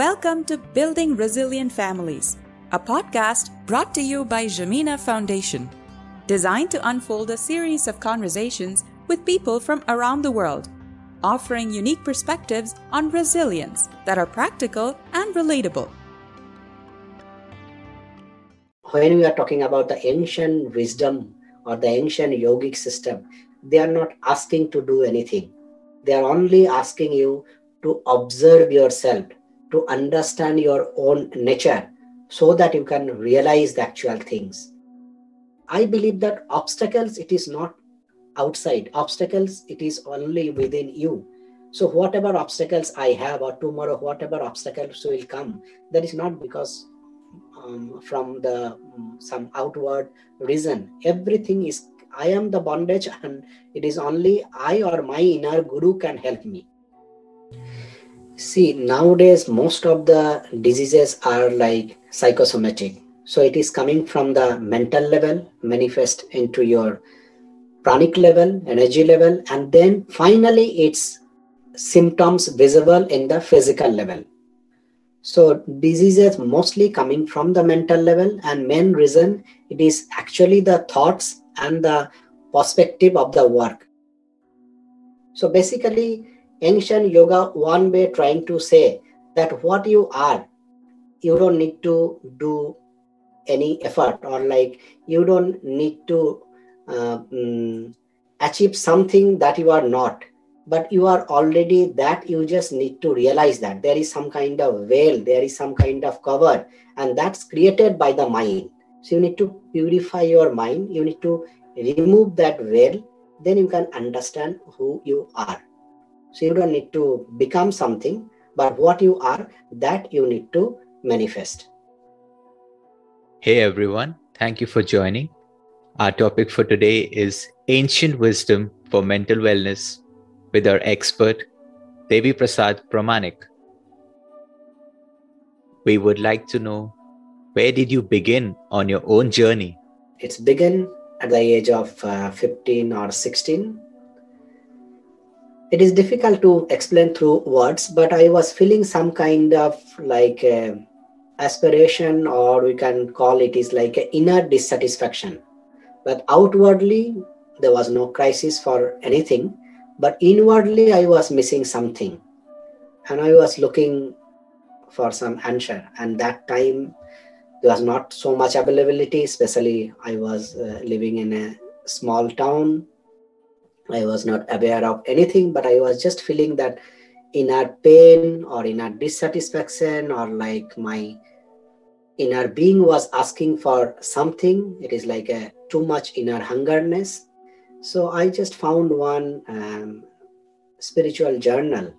Welcome to Building Resilient Families, a podcast brought to you by Jamina Foundation, designed to unfold a series of conversations with people from around the world, offering unique perspectives on resilience that are practical and relatable. When we are talking about the ancient wisdom or the ancient yogic system, they are not asking to do anything. They are only asking you to observe yourself to understand your own nature so that you can realize the actual things. I believe that obstacles it is not outside. Obstacles it is only within you. So whatever obstacles i have or tomorrow whatever obstacles will come that is not because um, from the um, some outward reason. Everything is i am the bondage and it is only i or my inner guru can help me See, nowadays, most of the diseases are like psychosomatic. So it is coming from the mental level, manifest into your pranic level, energy level, and then finally its symptoms visible in the physical level. So diseases mostly coming from the mental level, and main reason it is actually the thoughts and the perspective of the work. So basically, ancient yoga one way trying to say that what you are you don't need to do any effort or like you don't need to uh, um, achieve something that you are not. But you are already that you just need to realize that. There is some kind of veil there is some kind of cover and that's created by the mind. So you need to purify your mind you need to remove that veil then you can understand who you are so you don't need to become something, but what you are, that you need to manifest. Hey everyone, thank you for joining. Our topic for today is ancient wisdom for mental wellness with our expert, Debiprasad Pramanik. We would like to know where did you begin on your own journey? It's begun at the age of uh, 15 or 16 it is difficult to explain through words but i was feeling some kind of like aspiration or we can call it is like an inner dissatisfaction. But outwardly there was no crisis for anything but inwardly i was missing something. And i was looking for some answer and that time there was not so much availability especially i was uh, living in a small town I was not aware of anything, but I was just feeling that inner pain or inner dissatisfaction or like my inner being was asking for something. It is like a too much inner hungerness. So I just found one um, spiritual journal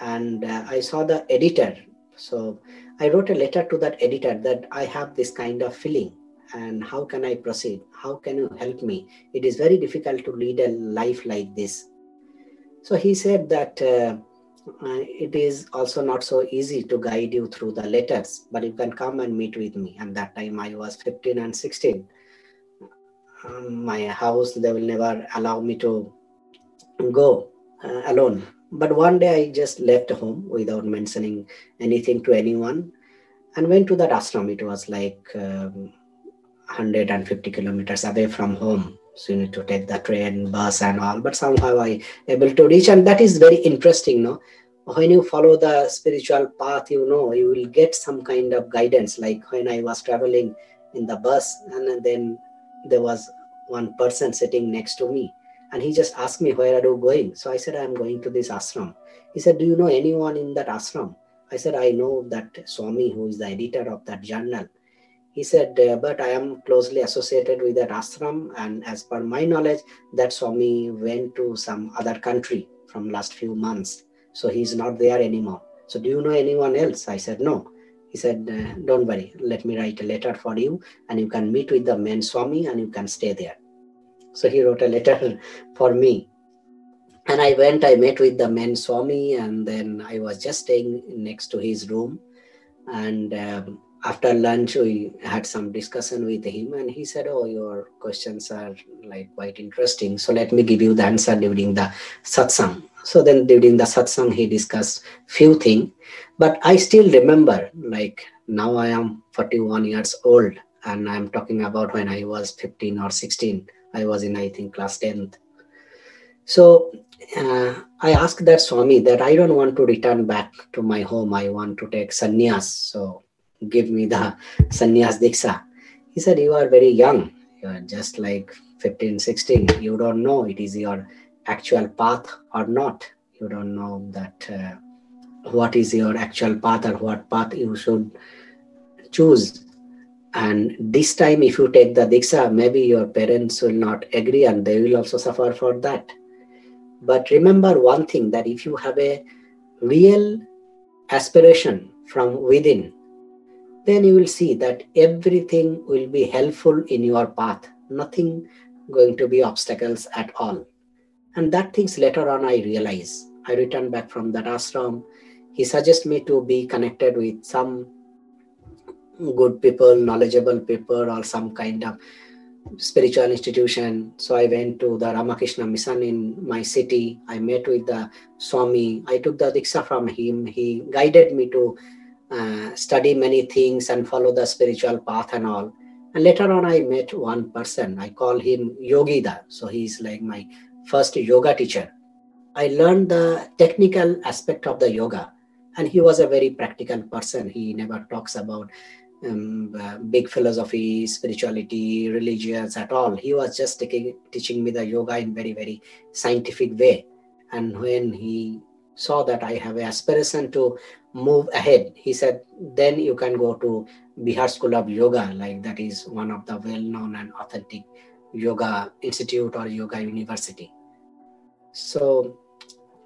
and uh, I saw the editor. So I wrote a letter to that editor that I have this kind of feeling and how can I proceed? How can you help me? It is very difficult to lead a life like this. So he said that uh, uh, it is also not so easy to guide you through the letters, but you can come and meet with me. And that time I was 15 and 16. Um, my house, they will never allow me to go uh, alone. But one day I just left home without mentioning anything to anyone and went to that ashram. It was like um, 150 kilometers away from home. So you need to take the train bus and all. But somehow i able to reach and that is very interesting no? When you follow the spiritual path you know you will get some kind of guidance. Like when i was traveling in the bus and then there was one person sitting next to me and he just asked me where are you going? So i said i'm going to this ashram. He said do you know anyone in that ashram? I said i know that swami who is the editor of that journal he said, uh, but I am closely associated with that ashram. And as per my knowledge, that Swami went to some other country from last few months. So he's not there anymore. So do you know anyone else? I said, no. He said, uh, don't worry. Let me write a letter for you and you can meet with the main Swami and you can stay there. So he wrote a letter for me. And I went, I met with the main Swami and then I was just staying next to his room. And um, after lunch we had some discussion with him and he said oh your questions are like quite interesting. So let me give you the answer during the satsang. So then during the satsang he discussed few things but i still remember like now i am 41 years old and i'm talking about when i was 15 or 16 i was in i think class 10th so uh, i asked that swami that i don't want to return back to my home. I want to take sannyas. So give me the sannyas diksha he said you are very young. You are just like 15 16 you don't know it is your actual path or not. You don't know that uh, what is your actual path or what path you should choose. And this time if you take the diksha maybe your parents will not agree and they will also suffer for that. But remember one thing that if you have a real aspiration from within then you will see that everything will be helpful in your path nothing going to be obstacles at all and that things later on I realize. I returned back from that ashram. He suggested me to be connected with some good people, knowledgeable people, or some kind of spiritual institution. So I went to the Ramakrishna Mission in my city. I met with the Swami. I took the Diksha from him. He guided me to uh, study many things and follow the spiritual path and all. And later on, I met one person. I call him Yogida. So he's like my first yoga teacher. I learned the technical aspect of the yoga, and he was a very practical person. He never talks about um, uh, big philosophy, spirituality, religions at all. He was just taking, teaching me the yoga in very very scientific way. And when he saw that I have aspiration to move ahead, he said, "Then you can go to Bihar School of Yoga. Like that is one of the well-known and authentic yoga institute or yoga university." So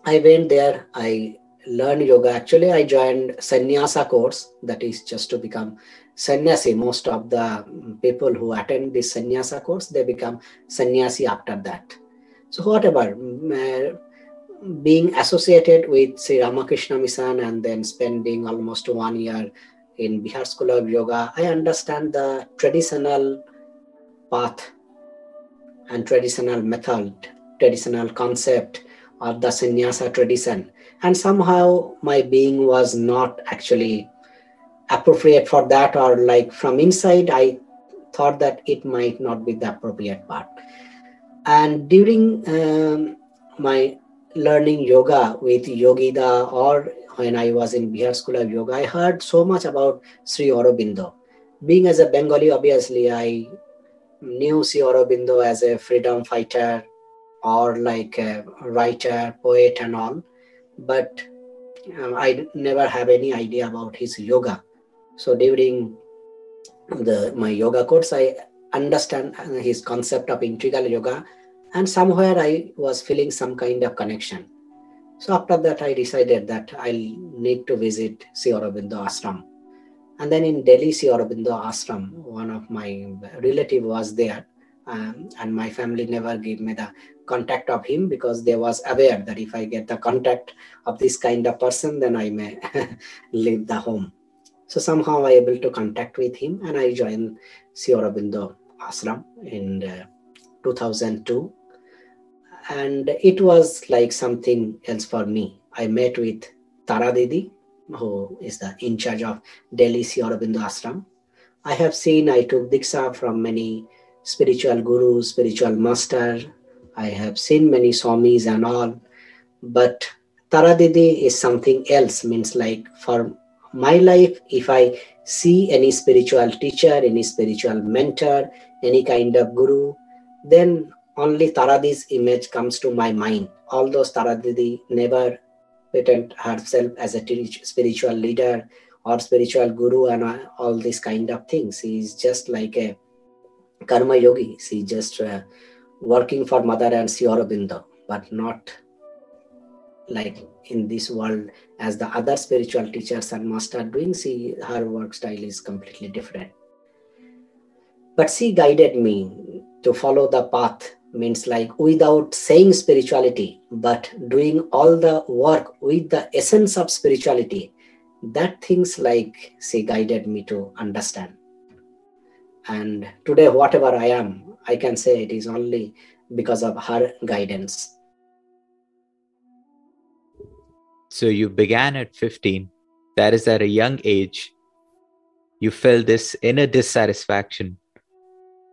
I went there. I learned yoga. Actually, I joined sannyasa course. That is just to become sannyasi. Most of the people who attend this sannyasa course, they become sannyasi after that. So whatever, uh, being associated with Sri Ramakrishna Mission and then spending almost one year in Bihar School of Yoga, I understand the traditional path and traditional method traditional concept of the sannyasa tradition. And somehow my being was not actually appropriate for that, or like from inside, I thought that it might not be the appropriate part. And during um, my learning yoga with Yogida or when I was in Bihar School of Yoga, I heard so much about Sri Aurobindo. Being as a Bengali, obviously, I knew Sri Aurobindo as a freedom fighter, or like a writer, poet, and all. But um, I never have any idea about his yoga. So during the my yoga course, I understand his concept of integral yoga, and somewhere I was feeling some kind of connection. So after that, I decided that I'll need to visit Sri Aurobindo Ashram. And then in Delhi, Sri Aurobindo Ashram, one of my relative was there, um, and my family never gave me the contact of him because they was aware that if I get the contact of this kind of person, then I may leave the home. So somehow I able to contact with him and I joined Sri Aurobindo Ashram in uh, 2002. And it was like something else for me. I met with Tara Didi, who is the in charge of Delhi Sri Ashram. I have seen, I took Diksha from many spiritual gurus, spiritual master, I have seen many swamis and all, but Taradidi is something else. Means like for my life, if I see any spiritual teacher, any spiritual mentor, any kind of guru, then only Taradi's image comes to my mind. Although Taradidi never pretend herself as a spiritual leader or spiritual guru and all these kind of things. He's just like a karma yogi. She just uh, working for Mother and Sri Aurobindo, but not like in this world as the other spiritual teachers and master doing. See, her work style is completely different. But she guided me to follow the path means like without saying spirituality, but doing all the work with the essence of spirituality. That things like she guided me to understand. And today, whatever I am, I can say it is only because of her guidance. So you began at 15. That is at a young age. You felt this inner dissatisfaction.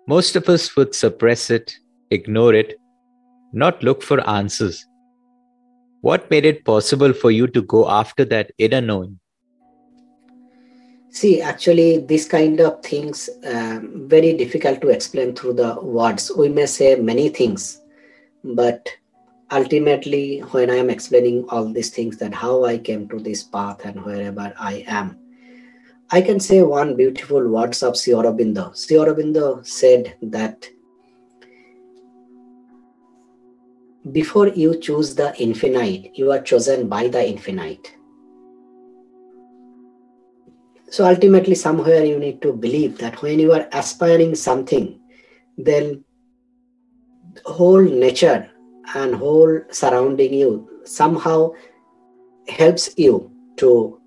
Most of us would suppress it, ignore it, not look for answers. What made it possible for you to go after that inner knowing? See, actually, this kind of things um, very difficult to explain through the words. We may say many things, but ultimately, when I am explaining all these things, that how I came to this path and wherever I am, I can say one beautiful words of Sri Aurobindo. Sri Aurobindo said that before you choose the infinite, you are chosen by the infinite. So ultimately, somewhere you need to believe that when you are aspiring something, then whole nature and whole surrounding you somehow helps you to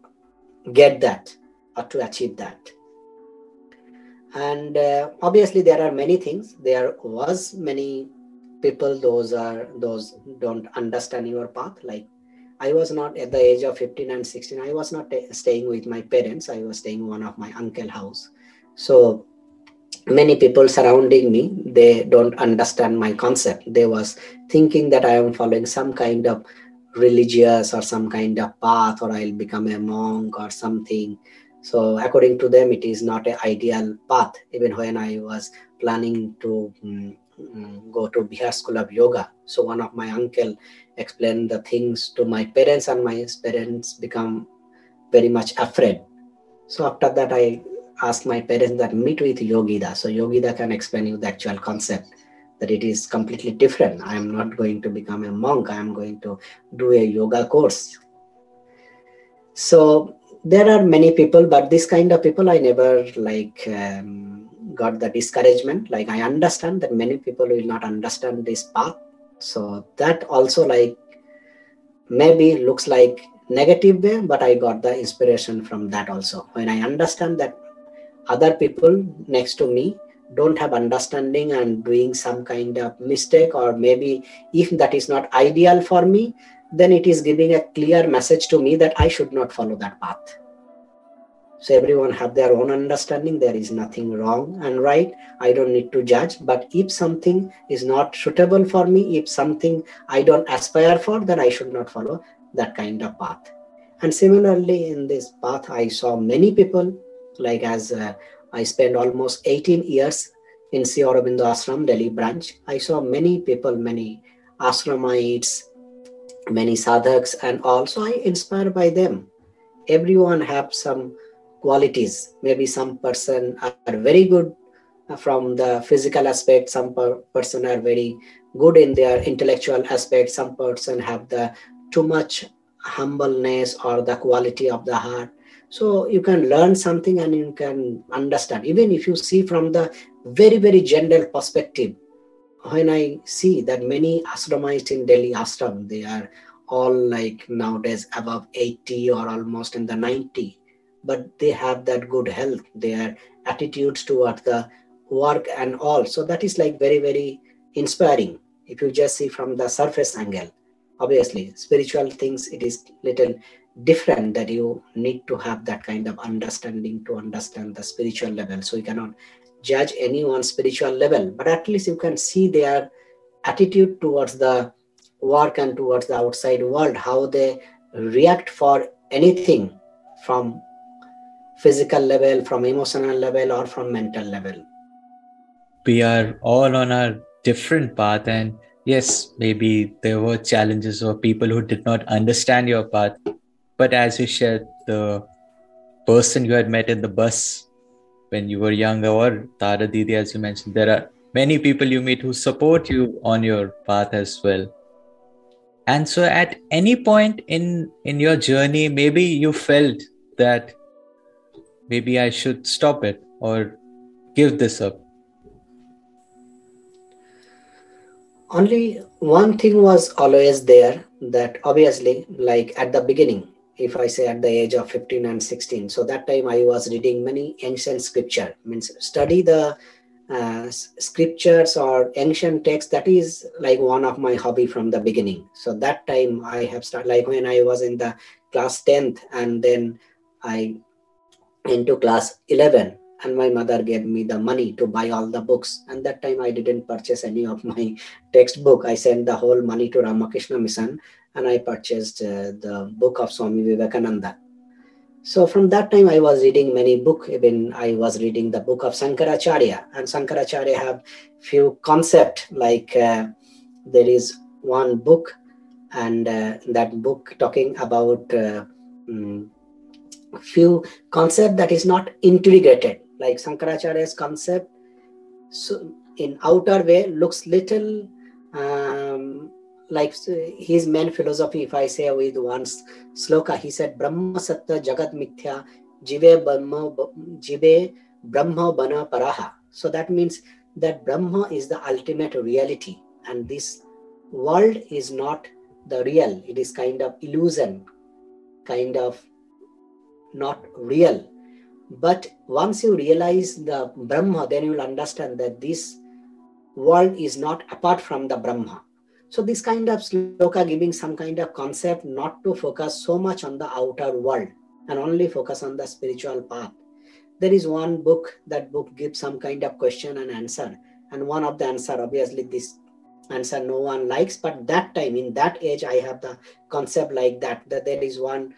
get that or to achieve that. And uh, obviously there are many things. There was many people those are those don't understand your path like I was not at the age of 15 and 16. I was not staying with my parents. I was staying one of my uncle house. So many people surrounding me, they don't understand my concept. They was thinking that I am following some kind of religious or some kind of path or I'll become a monk or something. So according to them, it is not an ideal path. Even when I was planning to um, go to Bihar School of Yoga. So one of my uncle explained the things to my parents and my parents become very much afraid. So after that i asked my parents that meet with yogida. So yogida can explain you the actual concept that it is completely different. I am not going to become a monk. I am going to do a yoga course. So there are many people but this kind of people i never like um, got the discouragement. Like i understand that many people will not understand this path. So that also like maybe looks like negative way but i got the inspiration from that also. When i understand that other people next to me don't have understanding and doing some kind of mistake or maybe if that is not ideal for me then it is giving a clear message to me that i should not follow that path so everyone have their own understanding there is nothing wrong and right i don't need to judge but if something is not suitable for me if something i don't aspire for then i should not follow that kind of path and similarly in this path i saw many people like as uh, i spent almost 18 years in Sri Aurobindo Ashram, Delhi branch. I saw many people, many ashramites, many sadhaks, and also I inspired by them. Everyone have some qualities. Maybe some person are very good uh, from the physical aspect some per- person are very good in their intellectual aspect some person have the too much humbleness or the quality of the heart. So you can learn something and you can understand. Even if you see from the very very general perspective when i see that many ashramites in delhi ashram they are all like nowadays above 80 or almost in the 90 but they have that good health their attitudes towards the work and all. So that is like very very inspiring. If you just see from the surface angle obviously spiritual things it is little different that you need to have that kind of understanding to understand the spiritual level. So you cannot judge anyone's spiritual level but at least you can see their attitude towards the work and towards the outside world how they react for anything from physical level, from emotional level, or from mental level. We are all on a different path, and yes, maybe there were challenges or people who did not understand your path. But as you shared, the person you had met in the bus when you were younger, or Tara Didi, as you mentioned, there are many people you meet who support you on your path as well. And so, at any point in in your journey, maybe you felt that maybe I should stop it or give this up? Only one thing was always there that obviously, like at the beginning, if I say at the age of 15 and 16, so that time I was reading many ancient scripture, means study the uh, scriptures or ancient texts that is like one of my hobby from the beginning so that time i have started like when i was in the class 10th and then i into class 11 and my mother gave me the money to buy all the books. And that time i didn't purchase any of my textbook. I sent the whole money to ramakrishna mission and i purchased uh, the book of swami vivekananda. So from that time, I was reading many book. Even I was reading the book of Sankaracharya, and Sankaracharya have few concept like uh, there is one book, and uh, that book talking about um, few concept that is not integrated. Like Sankaracharya's concept, so in outer way looks little um, like his main philosophy, if I say with one sloka, he said, Brahma Sattva Jagat Mithya Jive Brahma, Jive Brahma Bana Paraha. So that means that Brahma is the ultimate reality, and this world is not the real, it is kind of illusion, kind of not real. But once you realize the Brahma, then you will understand that this world is not apart from the Brahma so this kind of sloka giving some kind of concept not to focus so much on the outer world and only focus on the spiritual path. There is one book, that book gives some kind of question and answer. And one of the answer, obviously this answer no one likes, but that time, in that age, I have the concept like that, that there is one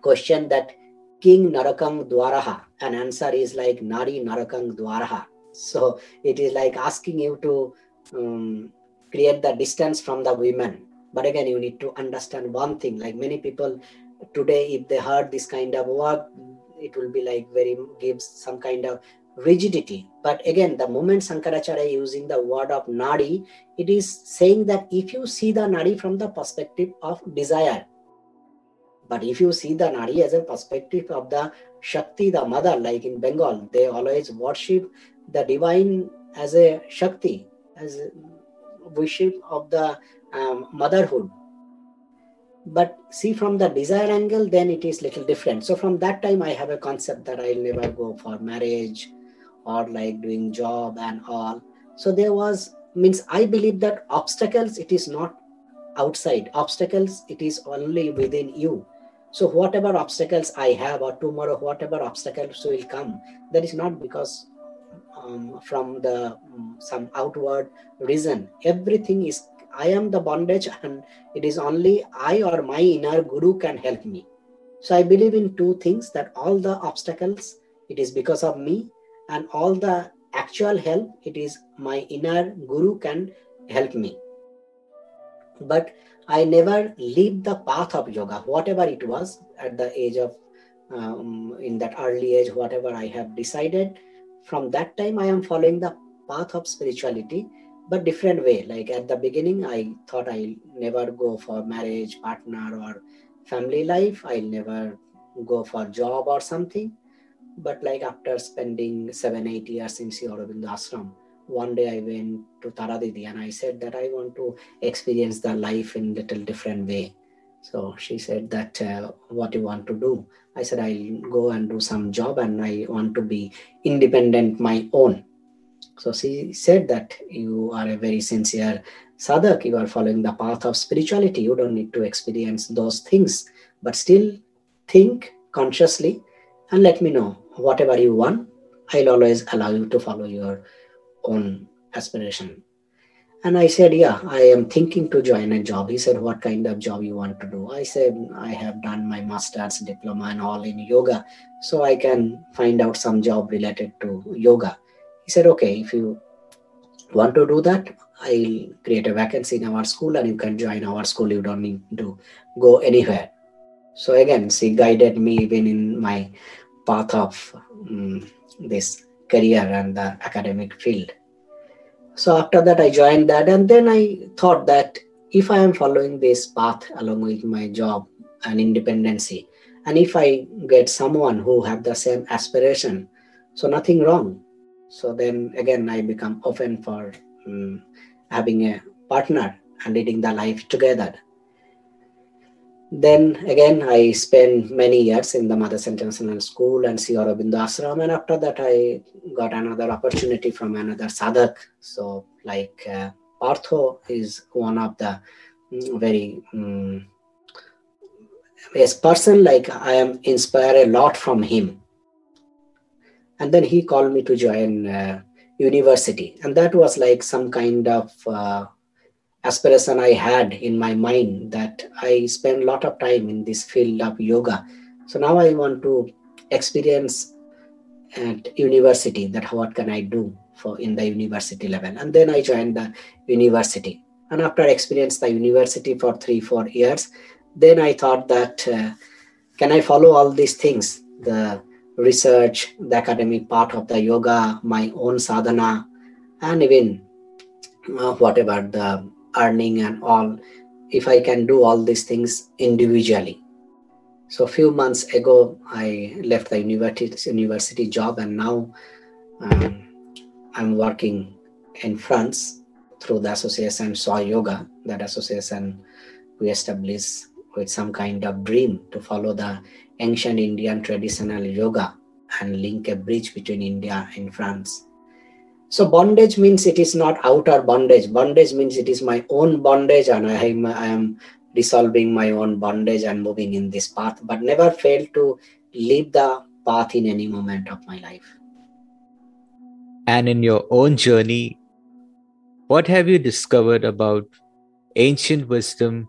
question that King Narakam Dwaraha, an answer is like Nari Narakam Dwaraha. So it is like asking you to um, create the distance from the women but again you need to understand one thing like many people today if they heard this kind of work it will be like very gives some kind of rigidity but again the moment sankaracharya using the word of nadi it is saying that if you see the nadi from the perspective of desire but if you see the nadi as a perspective of the shakti the mother like in bengal they always worship the divine as a shakti as a worship of the um, motherhood. But see from the desire angle then it is little different. So from that time i have a concept that i'll never go for marriage or like doing job and all. So there was means i believe that obstacles it is not outside. Obstacles it is only within you so whatever obstacles i have or tomorrow whatever obstacles will come that is not because um, from the um, some outward reason. Everything is i am the bondage and it is only i or my inner guru can help me. So i believe in two things that all the obstacles it is because of me and all the actual help it is my inner guru can help me. But i never leave the path of yoga. Whatever it was at the age of um, in that early age whatever i have decided from that time i am following the path of spirituality but different way. Like at the beginning i thought i'll never go for marriage partner or family life. I'll never go for job or something. But like after spending seven eight years in Sri Aurobindo ashram one day i went to taradidi and i said that i want to experience the life in little different way so she said that uh, what you want to do I said, I'll go and do some job and I want to be independent, my own. So she said that you are a very sincere sadhak, you are following the path of spirituality. You don't need to experience those things, but still think consciously and let me know whatever you want. I'll always allow you to follow your own aspiration. And I said, Yeah, I am thinking to join a job. He said, What kind of job you want to do? I said, I have done my master's diploma and all in yoga. So I can find out some job related to yoga. He said, Okay, if you want to do that, I'll create a vacancy in our school and you can join our school. You don't need to go anywhere. So again, she guided me even in my path of um, this career and the academic field. So after that, I joined that, and then I thought that if I am following this path along with my job and independency, and if I get someone who have the same aspiration, so nothing wrong. So then again, I become open for um, having a partner and leading the life together. Then again, I spent many years in the Mothers International School and Sri Aurobindo Ashram. And after that, I got another opportunity from another sadhak. So, like uh, is one of the mm, very um, as person like I am inspired a lot from him. And then he called me to join uh, university, and that was like some kind of uh, aspiration I had in my mind that I spend a lot of time in this field of yoga. So now I want to experience at university that what can I do for in the university level. And then I joined the university. And after experience the university for three, four years, then I thought that uh, can I follow all these things, the research, the academic part of the yoga, my own sadhana, and even uh, whatever the earning and all if i can do all these things individually. So a few months ago i left the university university job and now um, i'm working in france through the association Swa Yoga. That association we established with some kind of dream to follow the ancient indian traditional yoga and link a bridge between india and france so bondage means it is not outer bondage. Bondage means it is my own bondage, and I am, I am dissolving my own bondage and moving in this path, but never fail to leave the path in any moment of my life. And in your own journey, what have you discovered about ancient wisdom,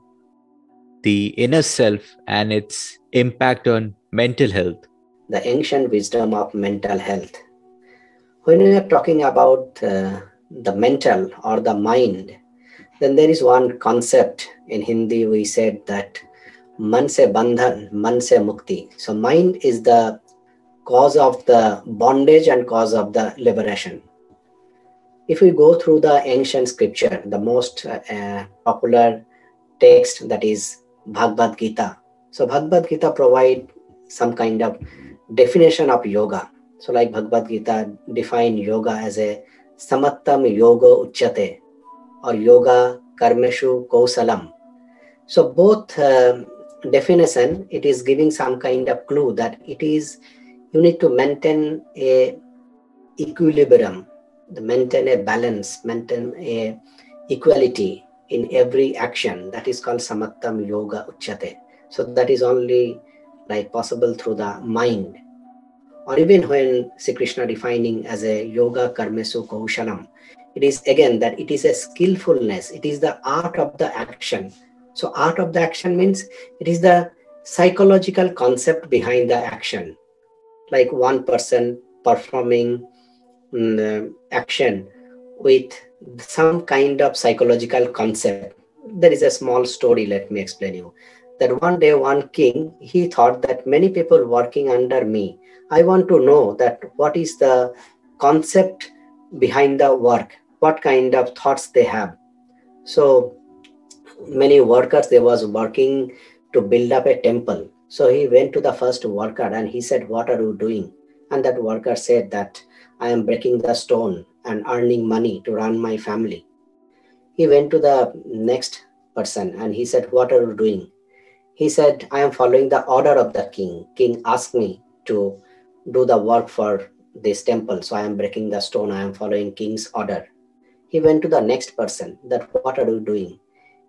the inner self, and its impact on mental health? The ancient wisdom of mental health when we are talking about uh, the mental or the mind, then there is one concept in Hindi we said that man se bandhan, man se mukti. So mind is the cause of the bondage and cause of the liberation. If we go through the ancient scripture, the most uh, popular text that is Bhagavad Gita. So Bhagavad Gita provide some kind of definition of yoga so, like Bhagavad Gita define yoga as a samatvam yoga uchyate or yoga karmeshu kausalam. So, both uh, definition it is giving some kind of clue that it is you need to maintain a equilibrium, maintain a balance, maintain a equality in every action. That is called samatvam yoga uchyate. So that is only like possible through the mind or even when Sri Krishna defining as a yoga karmesu kaushalam, it is again that it is a skillfulness, it is the art of the action. So, art of the action means it is the psychological concept behind the action. Like one person performing um, action with some kind of psychological concept. There is a small story, let me explain you. That one day, one king, he thought that many people working under me I want to know that what is the concept behind the work, what kind of thoughts they have. So many workers they was working to build up a temple. So he went to the first worker and he said, What are you doing? And that worker said that I am breaking the stone and earning money to run my family. He went to the next person and he said, What are you doing? He said, I am following the order of the king. King asked me to do the work for this temple. So I am breaking the stone. I am following king's order. He went to the next person that what are you doing?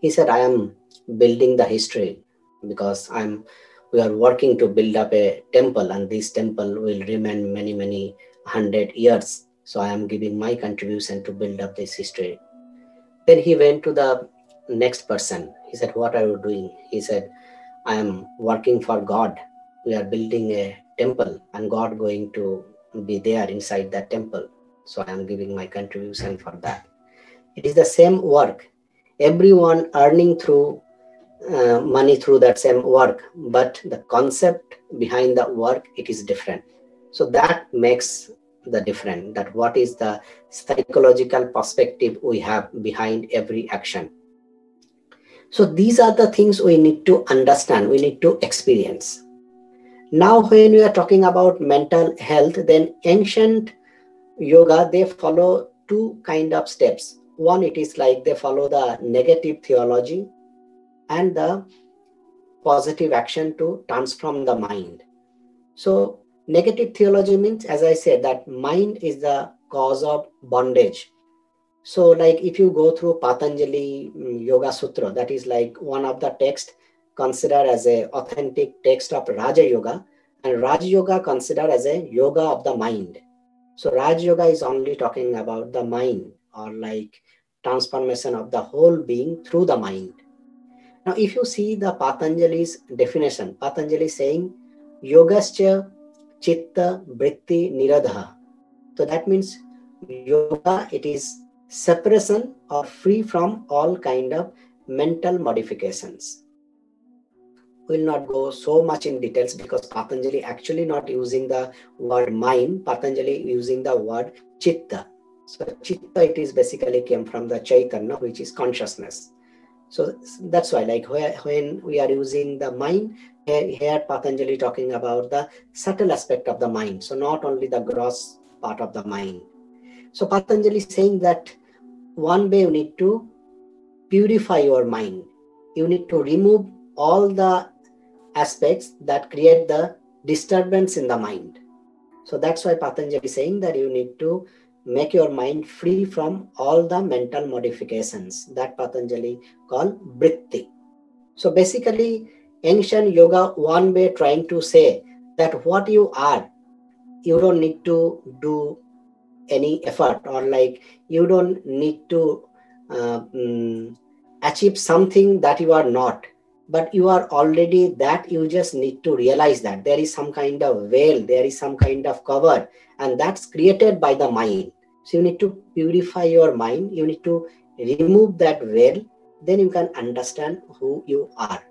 He said, I am building the history because I'm we are working to build up a temple and this temple will remain many, many hundred years. So I am giving my contribution to build up this history. Then he went to the next person. He said, What are you doing? He said, I am working for God. We are building a temple and God going to be there inside that temple. So I am giving my contribution for that. It is the same work. Everyone earning through uh, money through that same work, but the concept behind the work it is different. So that makes the difference. That what is the psychological perspective we have behind every action. So these are the things we need to understand. We need to experience now when we are talking about mental health then ancient yoga they follow two kind of steps one it is like they follow the negative theology and the positive action to transform the mind. So, negative theology means, as I said, that mind is the cause of bondage. So, like if you go through Patanjali mm, Yoga Sutra, that is like one of the text considered as a authentic text of Raja Yoga, and Raja Yoga considered as a yoga of the mind. So, Raj Yoga is only talking about the mind or like transformation of the whole being through the mind. Now, if you see the Patanjali's definition, Patanjali is saying yogascha chitta vritti nirodha. So that means yoga, it is separation or free from all kind of mental modifications. Will not go so much in details because Patanjali actually not using the word mind, Patanjali using the word chitta. So chitta it is basically came from the chaitanya, which is consciousness. So that's why, like when we are using the mind, here Patanjali talking about the subtle aspect of the mind. So not only the gross part of the mind. So Patanjali is saying that one way you need to purify your mind. You need to remove all the aspects that create the disturbance in the mind. So that's why Patanjali is saying that you need to make your mind free from all the mental modifications that Patanjali call vritti. So basically, ancient yoga one way trying to say that what you are, you don't need to do any effort or like you don't need to uh, um, achieve something that you are not but you are already that you just need to realize that there is some kind of veil there is some kind of cover and that's created by the mind. So you need to purify your mind you need to remove that veil then you can understand who you are.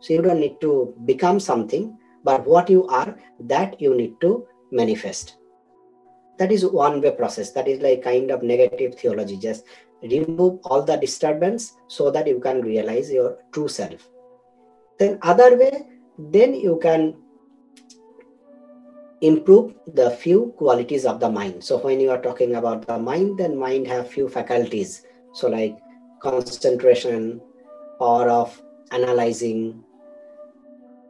So you don't need to become something but what you are that you need to manifest. That is one way process. That is like kind of negative theology. Just remove all the disturbance so that you can realize your true self then other way then you can improve the few qualities of the mind. So when you are talking about the mind then mind have few faculties. So like concentration power of analyzing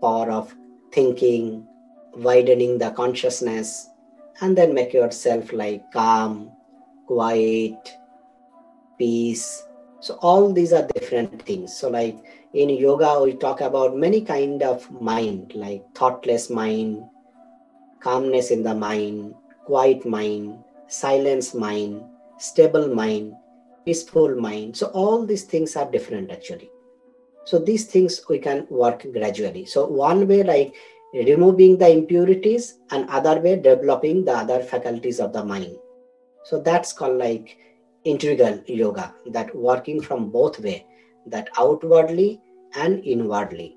power of thinking widening the consciousness and then make yourself like calm quiet peace so all these are different things. So like in yoga we talk about many kind of mind like thoughtless mind calmness in the mind quiet mind silence mind stable mind peaceful mind. So all these things are different actually. So these things we can work gradually. So one way like removing the impurities and other way developing the other faculties of the mind. So that's called like integral yoga that working from both way that outwardly and inwardly.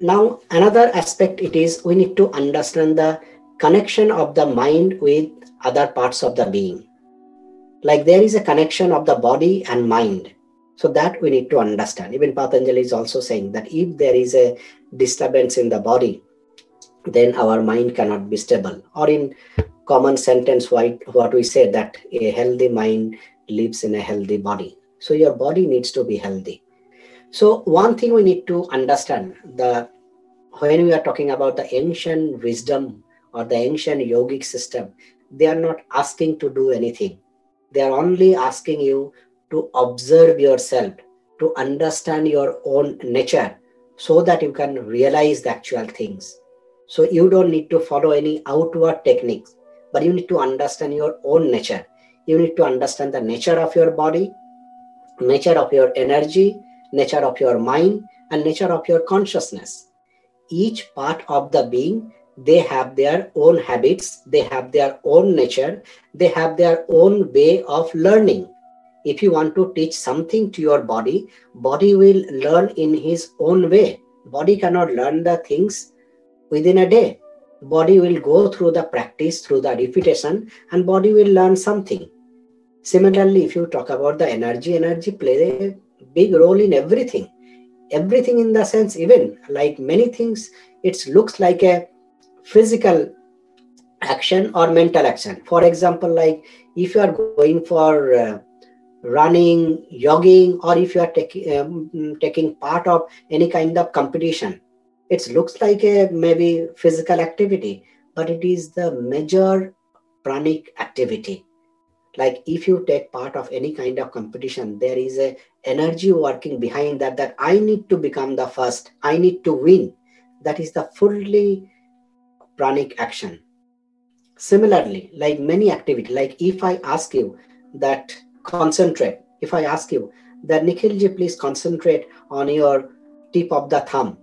Now another aspect it is we need to understand the connection of the mind with other parts of the being. Like there is a connection of the body and mind. So that we need to understand. Even patanjali is also saying that if there is a disturbance in the body then our mind cannot be stable. Or in common sentence what we say that a healthy mind lives in a healthy body so your body needs to be healthy so one thing we need to understand the when we are talking about the ancient wisdom or the ancient yogic system, they are not asking to do anything. They are only asking you to observe yourself, to understand your own nature, so that you can realize the actual things. So you don't need to follow any outward techniques, but you need to understand your own nature. You need to understand the nature of your body, nature of your energy, nature of your mind, and nature of your consciousness. Each part of the being, they have their own habits, they have their own nature, they have their own way of learning. If you want to teach something to your body, body will learn in his own way. Body cannot learn the things within a day. Body will go through the practice, through the repetition, and body will learn something. Similarly, if you talk about the energy, energy plays a big role in everything everything in the sense even like many things it looks like a physical action or mental action for example like if you are going for uh, running, jogging, or if you are taking um, taking part of any kind of competition. It looks like a maybe physical activity, but it is the major pranic activity. Like if you take part of any kind of competition, there is a energy working behind that that I need to become the first, I need to win. That is the fully pranic action. Similarly, like many activity, like if I ask you that concentrate. If I ask you that Nikhilji, please concentrate on your tip of the thumb,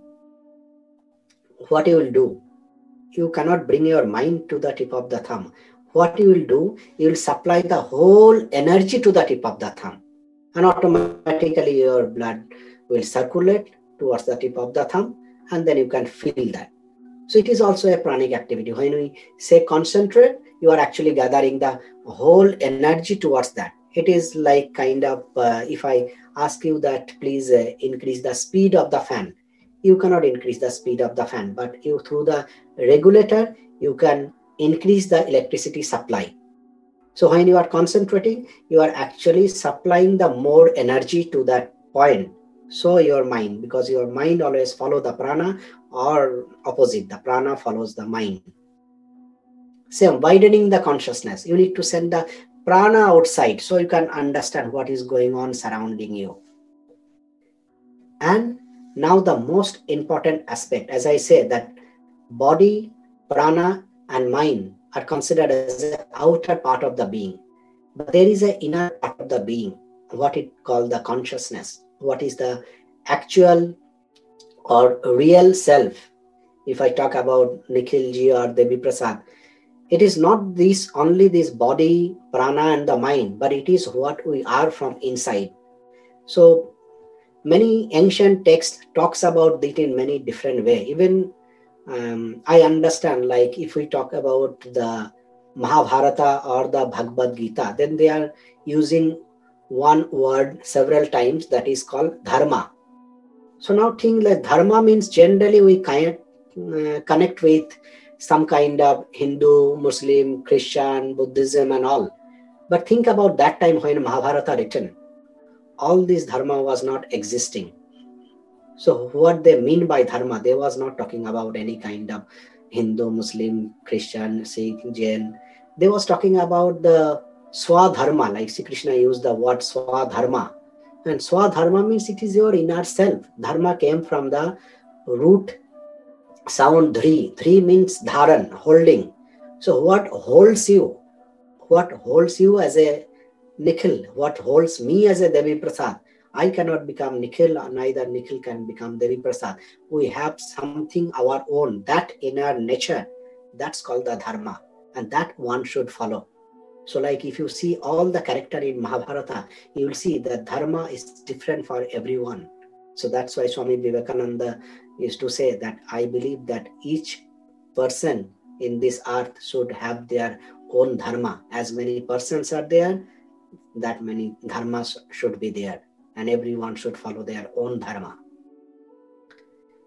what you will do? You cannot bring your mind to the tip of the thumb. What you will do, you will supply the whole energy to the tip of the thumb, and automatically your blood will circulate towards the tip of the thumb, and then you can feel that. So it is also a pranic activity. When we say concentrate, you are actually gathering the whole energy towards that it is like kind of uh, if i ask you that please uh, increase the speed of the fan you cannot increase the speed of the fan but you through the regulator you can increase the electricity supply. So when you are concentrating you are actually supplying the more energy to that point. So your mind because your mind always follow the prana or opposite the prana follows the mind. Same widening the consciousness. You need to send the prana outside so you can understand what is going on surrounding you. And now the most important aspect as i say that body prana and mind are considered as the outer part of the being. But there is an inner part of the being what it called the consciousness. What is the actual or real self? If i talk about nikhilji or Debiprasad it is not this only this body prana and the mind but it is what we are from inside. So many ancient texts talks about it in many different way even um, i understand like if we talk about the mahabharata or the bhagavad gita then they are using one word several times that is called dharma so now think like dharma means generally we connect, uh, connect with some kind of Hindu, Muslim, Christian, Buddhism, and all. But think about that time when Mahabharata written. All this dharma was not existing. So what they mean by dharma, they was not talking about any kind of Hindu, Muslim, Christian, Sikh, Jain. They was talking about the swadharma, like Sri Krishna used the word swadharma. And swadharma means it is your inner self. Dharma came from the root sound dhri. Dhri means dharan, holding. So what holds you? What holds you as a Nikhil? What holds me as a Debiprasad? I cannot become Nikhil, neither Nikhil can become Debiprasad. We have something our own, that inner nature, that's called the Dharma, and that one should follow. So, like if you see all the character in Mahabharata, you will see that Dharma is different for everyone. So that's why Swami Vivekananda is to say that I believe that each person in this earth should have their own dharma. As many persons are there, that many dharmas should be there, and everyone should follow their own dharma.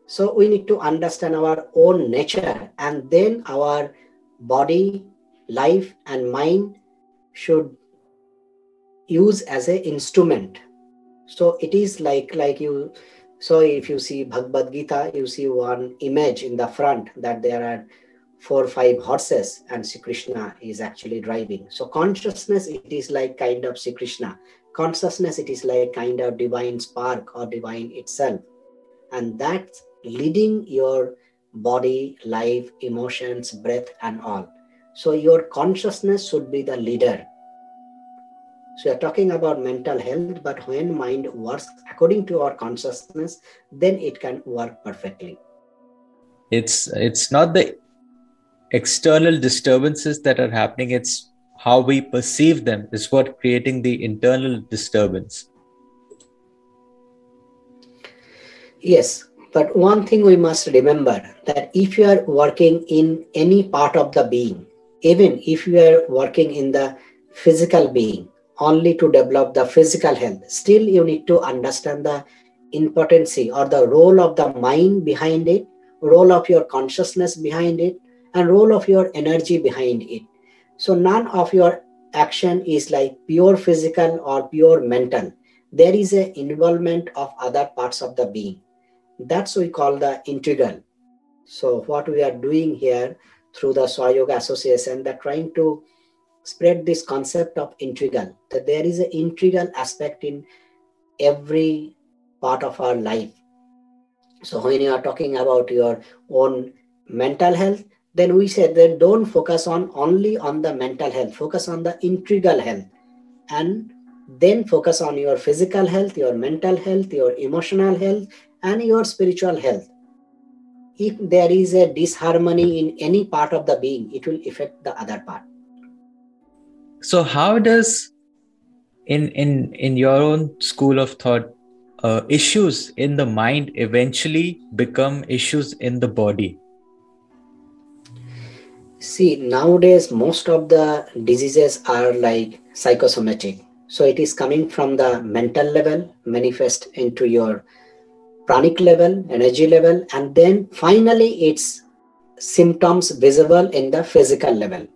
So we need to understand our own nature, and then our body, life, and mind should use as an instrument. So it is like like you so if you see Bhagavad Gita, you see one image in the front that there are four or five horses and Sri Krishna is actually driving. So consciousness, it is like kind of Sri Krishna. Consciousness, it is like kind of divine spark or divine itself. And that's leading your body, life, emotions, breath, and all. So your consciousness should be the leader so you're talking about mental health, but when mind works according to our consciousness, then it can work perfectly. It's it's not the external disturbances that are happening, it's how we perceive them is what creating the internal disturbance. Yes, but one thing we must remember that if you are working in any part of the being, even if you are working in the physical being, only to develop the physical health. Still, you need to understand the importance or the role of the mind behind it, role of your consciousness behind it, and role of your energy behind it. So none of your action is like pure physical or pure mental there is an involvement of other parts of the being that's we call the integral so what we are doing here through the Yoga Association, they're trying to spread this concept of integral, that there is an integral aspect in every part of our life. So when you are talking about your own mental health, then we said that don't focus on only on the mental health, focus on the integral health. And then focus on your physical health, your mental health, your emotional health, and your spiritual health if there is a disharmony in any part of the being, it will affect the other part. So, how does in in in your own school of thought uh, issues in the mind eventually become issues in the body? See, nowadays most of the diseases are like psychosomatic. So it is coming from the mental level, manifest into your pranic level, energy level, and then finally its symptoms visible in the physical level.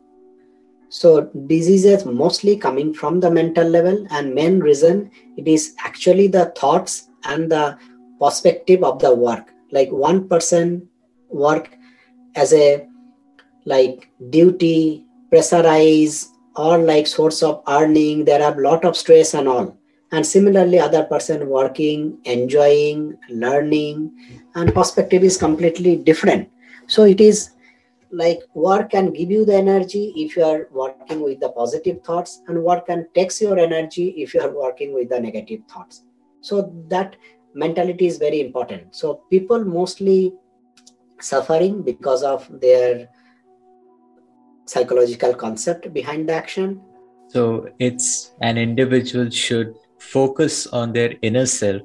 So diseases mostly coming from the mental level, and main reason it is actually the thoughts and the perspective of the work. Like one person work as a like duty, pressurize, or like source of earning. There are a lot of stress and all. And similarly other person working enjoying learning and perspective is completely different. So it is like work can give you the energy if you are working with the positive thoughts and work can takes your energy if you are working with the negative thoughts. So that mentality is very important. So people mostly suffering because of their psychological concept behind the action so it's an individual should focus on their inner self.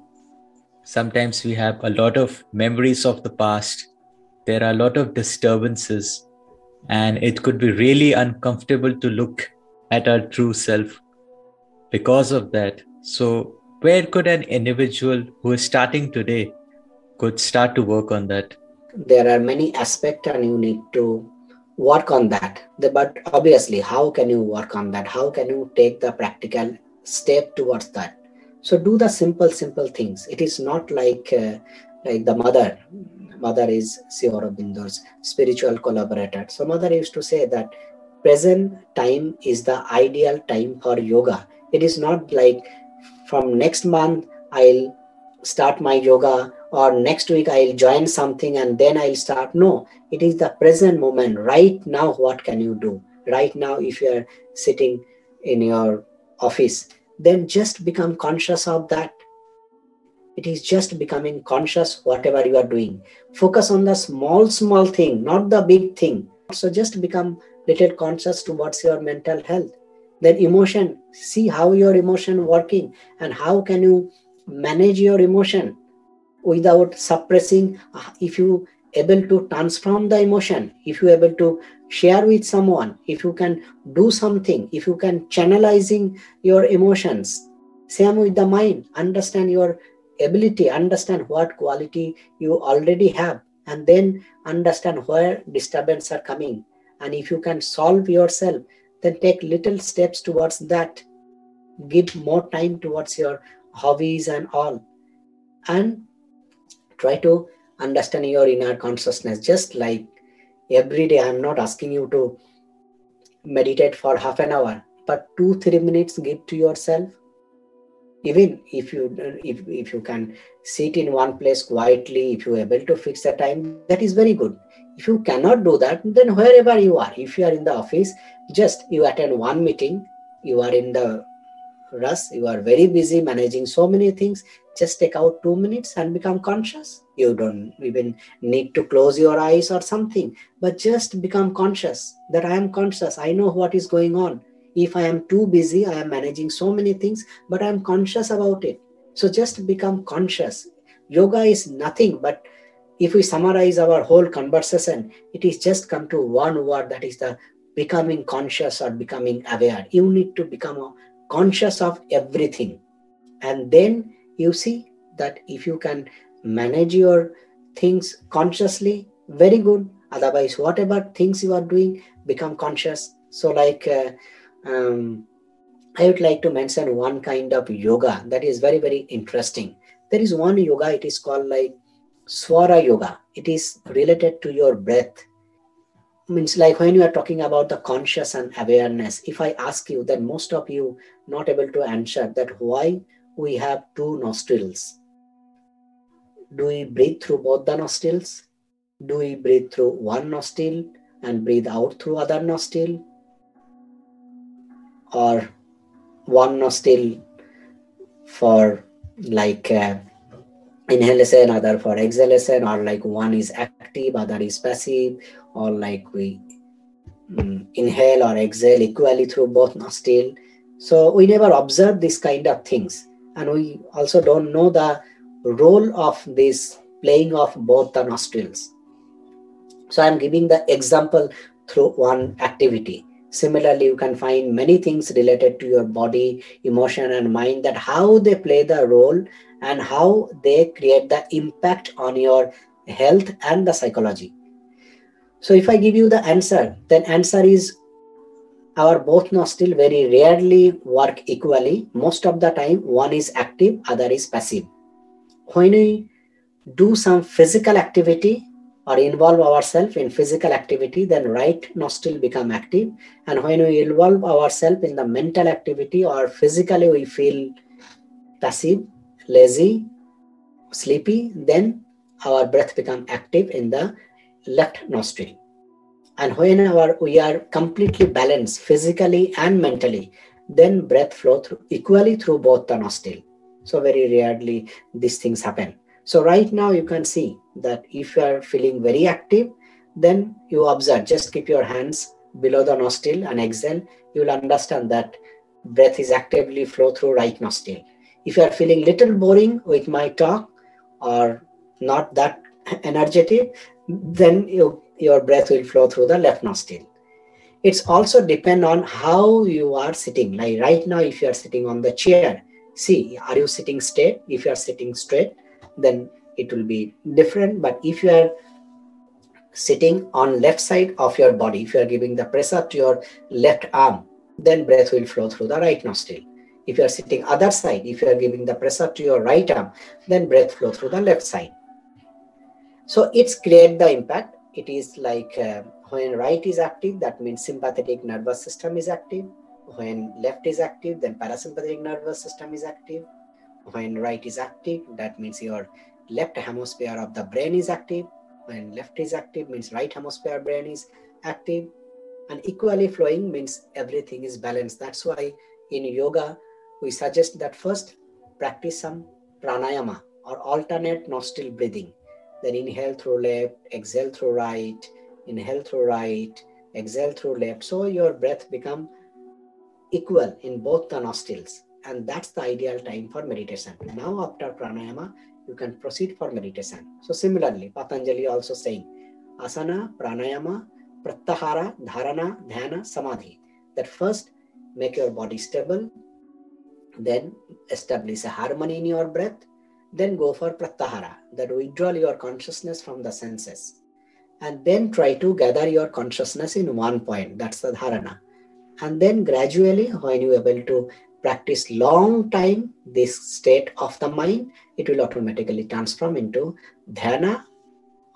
Sometimes we have a lot of memories of the past. There are a lot of disturbances, and it could be really uncomfortable to look at our true self because of that. So, where could an individual who is starting today could start to work on that? There are many aspects, and you need to work on that. But obviously, how can you work on that? How can you take the practical step towards that? So do the simple simple things. It is not like uh, like the mother. Mother is Sri Aurobindo's spiritual collaborator. So mother used to say that present time is the ideal time for yoga. It is not like from next month i'll start my yoga or next week i'll join something and then i'll start no it is the present moment right now what can you do right now if you're sitting in your office, then just become conscious of that. It is just becoming conscious whatever you are doing. Focus on the small, small thing, not the big thing. So just become little conscious towards your mental health. Then emotion, see how your emotion working and how can you manage your emotion without suppressing. Uh, if you able to transform the emotion, if you able to share with someone if you can do something if you can channelizing your emotions. Same with the mind. Understand your ability understand what quality you already have and then understand where disturbance are coming. And if you can solve yourself then take little steps towards that. Give more time towards your hobbies and all. And try to understand your inner consciousness just like every day. I'm not asking you to meditate for half an hour but two three minutes give to yourself. Even if you if, if you can sit in one place quietly if you're able to fix the time that is very good. If you cannot do that then wherever you are if you are in the office just you attend one meeting you are in the rush you are very busy managing so many things. Just take out two minutes and become conscious. You don't even need to close your eyes or something but just become conscious that i am conscious. I know what is going on. If i am too busy i am managing so many things but i am conscious about it. So just become conscious. Yoga is nothing but if we summarize our whole conversation it is just come to one word that is the becoming conscious or becoming aware. You need to become conscious of everything and then you see that if you can manage your things consciously very good otherwise whatever things you are doing become conscious so like uh, um, I would like to mention one kind of yoga that is very, very interesting. There is one yoga, it is called like Swara Yoga. It is related to your breath. Means like when you are talking about the conscious and awareness, if I ask you, then most of you not able to answer that why we have two nostrils. Do we breathe through both the nostrils? Do we breathe through one nostril and breathe out through other nostril? Or one nostril for like uh, inhalation, other for exhalation, or like one is active, other is passive, or like we um, inhale or exhale equally through both nostril. So we never observe this kind of things, and we also don't know the role of this playing of both the nostrils. So I'm giving the example through one activity. Similarly, you can find many things related to your body, emotion, and mind that how they play the role and how they create the impact on your health and the psychology. So if I give you the answer, then answer is our both nostril very rarely work equally. Most of the time, one is active, other is passive. When we do some physical activity, or involve ourselves in physical activity, then right nostril become active. And when we involve ourselves in the mental activity or physically we feel passive, lazy, sleepy, then our breath become active in the left nostril. And when our, we are completely balanced physically and mentally, then breath flow through equally through both the nostril. So very rarely these things happen. So right now you can see that if you are feeling very active, then you observe, just keep your hands below the nostril and exhale. You will understand that breath is actively flow through right nostril. If you are feeling little boring with my talk or not that energetic, then you, your breath will flow through the left nostril. It's also depend on how you are sitting. Like right now, if you are sitting on the chair, see, are you sitting straight? If you are sitting straight, then it will be different but if you are sitting on left side of your body if you are giving the pressure to your left arm then breath will flow through the right nostril if you are sitting other side if you are giving the pressure to your right arm then breath flow through the left side so it's create the impact it is like uh, when right is active that means sympathetic nervous system is active when left is active then parasympathetic nervous system is active when right is active, that means your left hemisphere of the brain is active. When left is active, means right hemisphere brain is active. And equally flowing means everything is balanced. That's why in yoga, we suggest that first practice some pranayama or alternate nostril breathing. Then inhale through left, exhale through right, inhale through right, exhale through left. So your breath become equal in both the nostrils and that's the ideal time for meditation. Now, after pranayama, you can proceed for meditation. So, similarly, Patanjali also saying asana, pranayama, pratyahara, dharana, dhyana, samadhi. That first make your body stable, then establish a harmony in your breath, then go for pratyahara, that withdraw your consciousness from the senses. And then try to gather your consciousness in one point, that's the dharana. And then gradually, when you are able to practice long time this state of the mind, it will automatically transform into dhyana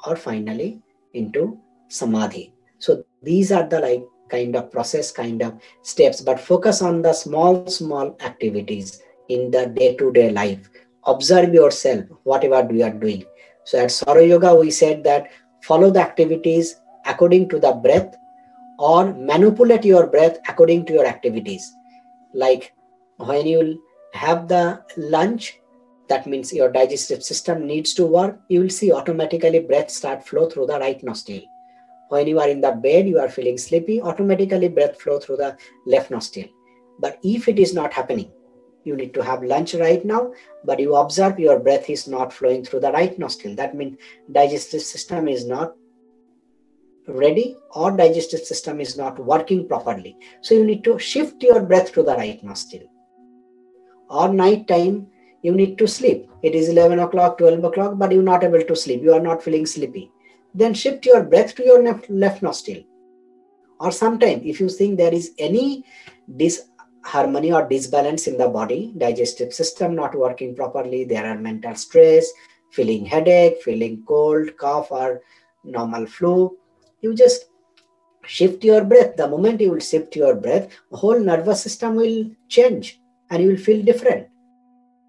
or finally into samadhi. So these are the like kind of process, kind of steps, but focus on the small, small activities in the day-to-day life. Observe yourself, whatever you are doing. So at Swara Yoga, we said that follow the activities according to the breath or manipulate your breath according to your activities. Like when you have the lunch that means your digestive system needs to work you will see automatically breath start flow through the right nostril when you are in the bed you are feeling sleepy automatically breath flow through the left nostril but if it is not happening you need to have lunch right now but you observe your breath is not flowing through the right nostril. That means digestive system is not ready or digestive system is not working properly. So you need to shift your breath to the right nostril. Or night time you need to sleep. It is 11 o'clock 12 o'clock but you're not able to sleep. You are not feeling sleepy. Then shift your breath to your left, nostril. Or sometimes if you think there is any disharmony or disbalance in the body digestive system not working properly there are mental stress feeling headache feeling cold cough or normal flu. You just shift your breath. The moment you will shift your breath the whole nervous system will change and you will feel different.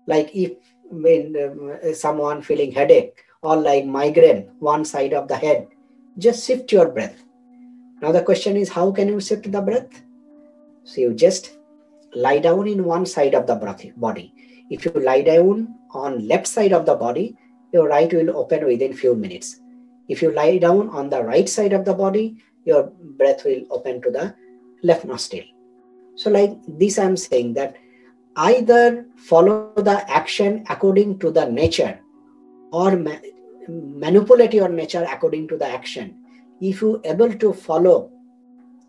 Like if when um, someone feeling headache or like migraine one side of the head just shift your breath. Now the question is how can you shift the breath? So you just lie down in one side of the body if you lie down on left side of the body your right will open within few minutes. If you lie down on the right side of the body your breath will open to the left nostril. So like this i'm saying that either follow the action according to the nature or ma- manipulate your nature according to the action. If you able to follow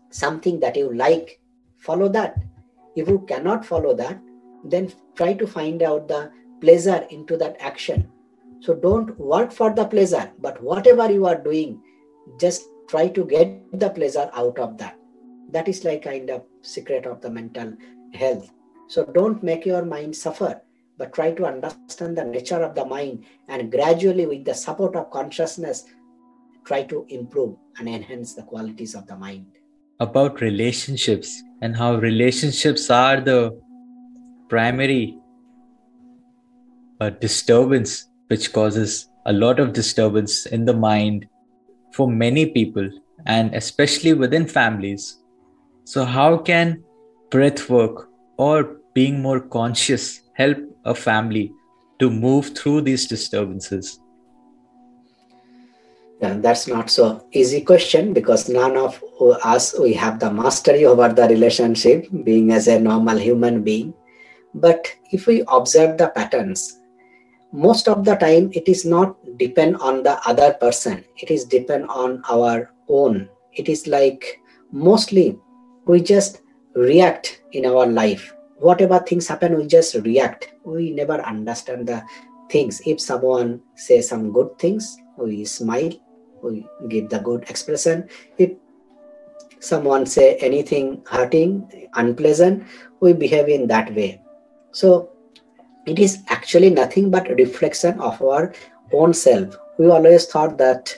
something that you like follow that if you cannot follow that then try to find out the pleasure into that action. So don't work for the pleasure but whatever you are doing just try to get the pleasure out of that. That is like kind of secret of the mental health. So don't make your mind suffer but try to understand the nature of the mind and gradually with the support of consciousness try to improve and enhance the qualities of the mind. About relationships and how relationships are the primary uh, disturbance which causes a lot of disturbance in the mind for many people and especially within families. So how can breath work or being more conscious help a family to move through these disturbances that's not so easy question because none of us we have the mastery over the relationship being as a normal human being. But if we observe the patterns most of the time it is not depend on the other person. It is depend on our own. It is like mostly we just react in our life. Whatever things happen we just react. We never understand the things. If someone says some good things we smile give the good expression. If someone say anything hurting unpleasant we behave in that way. So it is actually nothing but reflection of our own self. We always thought that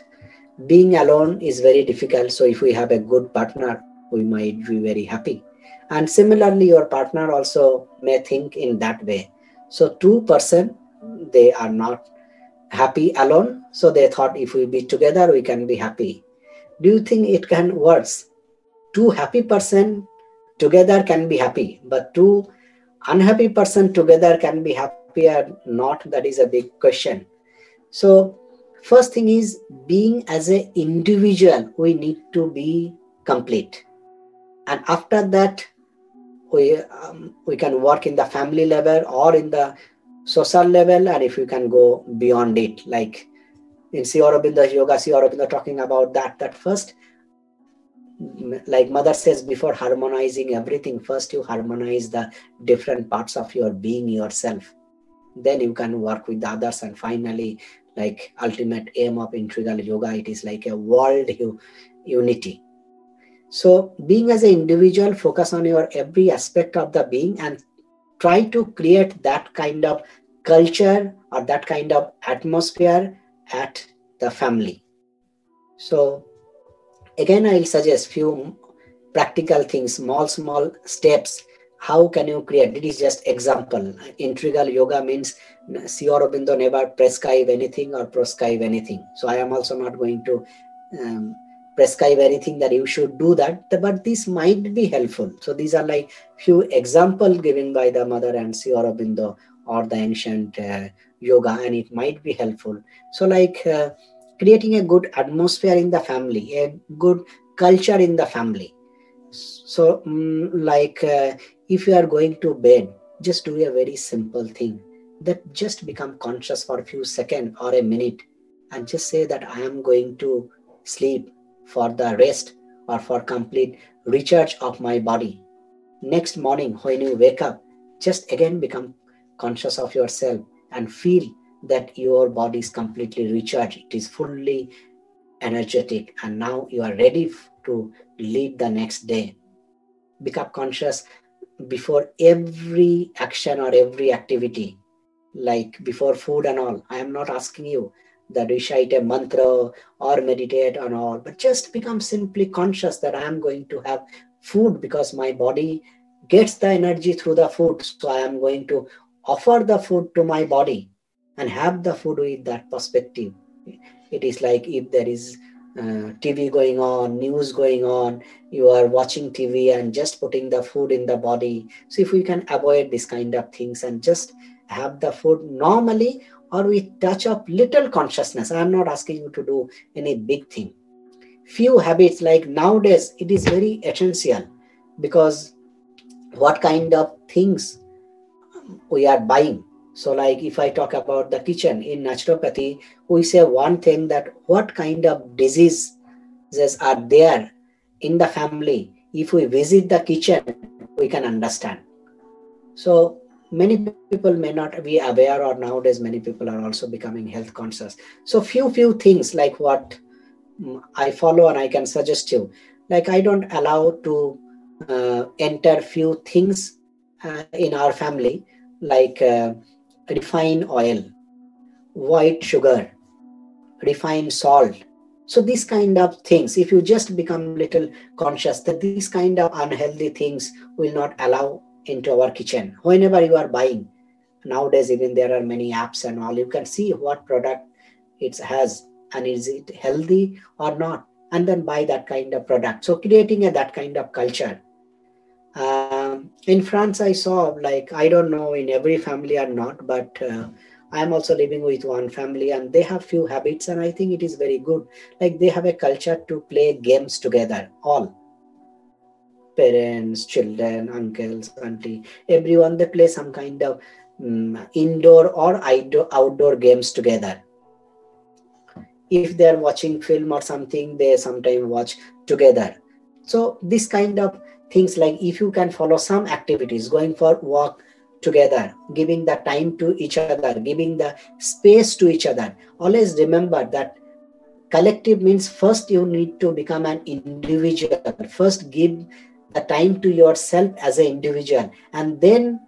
being alone is very difficult so if we have a good partner we might be very happy. And similarly your partner also may think in that way. So two person they are not happy alone. So they thought if we be together, we can be happy. Do you think it can work? Two happy person together can be happy, but two unhappy person together can be happy or not? That is a big question. So first thing is being as an individual, we need to be complete. And after that, we, um, we can work in the family level or in the social level and if you can go beyond it. Like in Sri Aurobindo's yoga Sri Aurobindo talking about that that first like mother says before harmonizing everything first you harmonize the different parts of your being yourself. Then you can work with the others and finally like ultimate aim of integral yoga it is like a world unity. So being as an individual focus on your every aspect of the being and try to create that kind of culture or that kind of atmosphere at the family. So again i'll suggest few practical things small small steps. How can you create? It is just example. Integral yoga means Sri never prescribe anything or prescribe anything. So i am also not going to um, prescribe anything that you should do that but this might be helpful. So these are like few examples given by the mother and Sri Aurobindo or the ancient uh, yoga and it might be helpful. So like uh, creating a good atmosphere in the family a good culture in the family. So um, like uh, if you are going to bed just do a very simple thing that just become conscious for a few seconds or a minute and just say that i am going to sleep for the rest or for complete recharge of my body. Next morning, when you wake up, just again become conscious of yourself and feel that your body is completely recharged. It is fully energetic, and now you are ready to lead the next day. Become conscious before every action or every activity, like before food and all. I am not asking you that recite a mantra or meditate on all, but just become simply conscious that I am going to have food because my body gets the energy through the food. So I am going to offer the food to my body and have the food with that perspective. It is like if there is uh, TV going on, news going on, you are watching TV and just putting the food in the body. So if we can avoid this kind of things and just have the food normally or we touch up little consciousness. I'm not asking you to do any big thing. Few habits like nowadays it is very essential because what kind of things we are buying so, like if I talk about the kitchen in naturopathy, we say one thing that what kind of diseases are there in the family. If we visit the kitchen, we can understand. So, many people may not be aware, or nowadays, many people are also becoming health conscious. So, few, few things like what mm, I follow and I can suggest you. Like, I don't allow to uh, enter few things uh, in our family, like uh, refined oil, white sugar, refined salt. So these kind of things, if you just become little conscious that these kind of unhealthy things will not allow into our kitchen. Whenever you are buying, nowadays even there are many apps and all, you can see what product it has and is it healthy or not, and then buy that kind of product. So creating a that kind of culture um, in France, I saw like I don't know in every family or not, but uh, I am also living with one family, and they have few habits, and I think it is very good. Like they have a culture to play games together, all parents, children, uncles, auntie, everyone. They play some kind of um, indoor or outdoor games together. If they are watching film or something, they sometimes watch together. So this kind of things like if you can follow some activities going for walk together giving the time to each other giving the space to each other always remember that collective means first you need to become an individual first give the time to yourself as an individual and then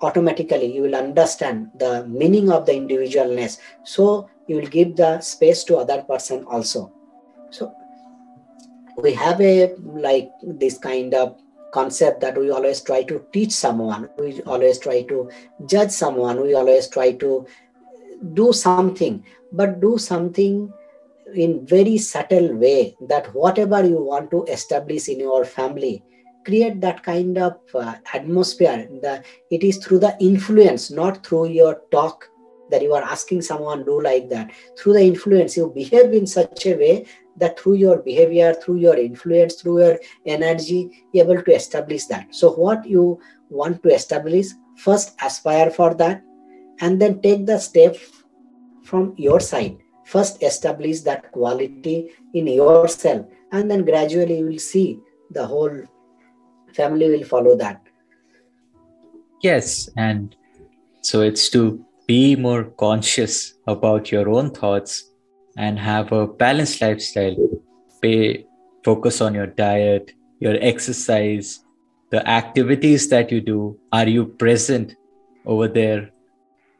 automatically you will understand the meaning of the individualness. So you will give the space to other person also. So we have a like this kind of concept that we always try to teach someone. We always try to judge someone. We always try to do something but do something in very subtle way that whatever you want to establish in your family create that kind of uh, atmosphere the, it is through the influence not through your talk that you are asking someone do like that. Through the influence you behave in such a way that through your behavior through your influence through your energy you're able to establish that. So what you want to establish first aspire for that and then take the step from your side. First establish that quality in yourself and then gradually you will see the whole family will follow that yes and so it's to be more conscious about your own thoughts and have a balanced lifestyle. Pay focus on your diet, your exercise, the activities that you do. Are you present over there?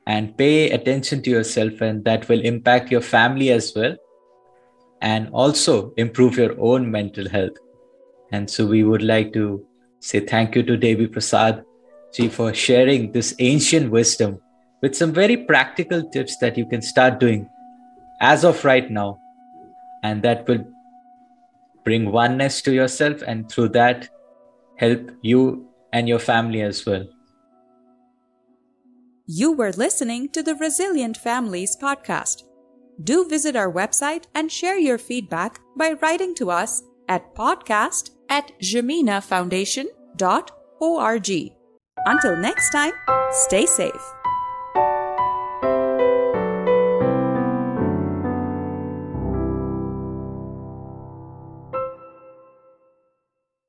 And pay attention to yourself, and that will impact your family as well. And also improve your own mental health. And so we would like to say thank you to Debiprasad ji for sharing this ancient wisdom with some very practical tips that you can start doing as of right now. And that will bring oneness to yourself and through that help you and your family as well. You were listening to the Resilient Families podcast. Do visit our website and share your feedback by writing to us at podcast at jaminafoundation.org. Until next time, stay safe.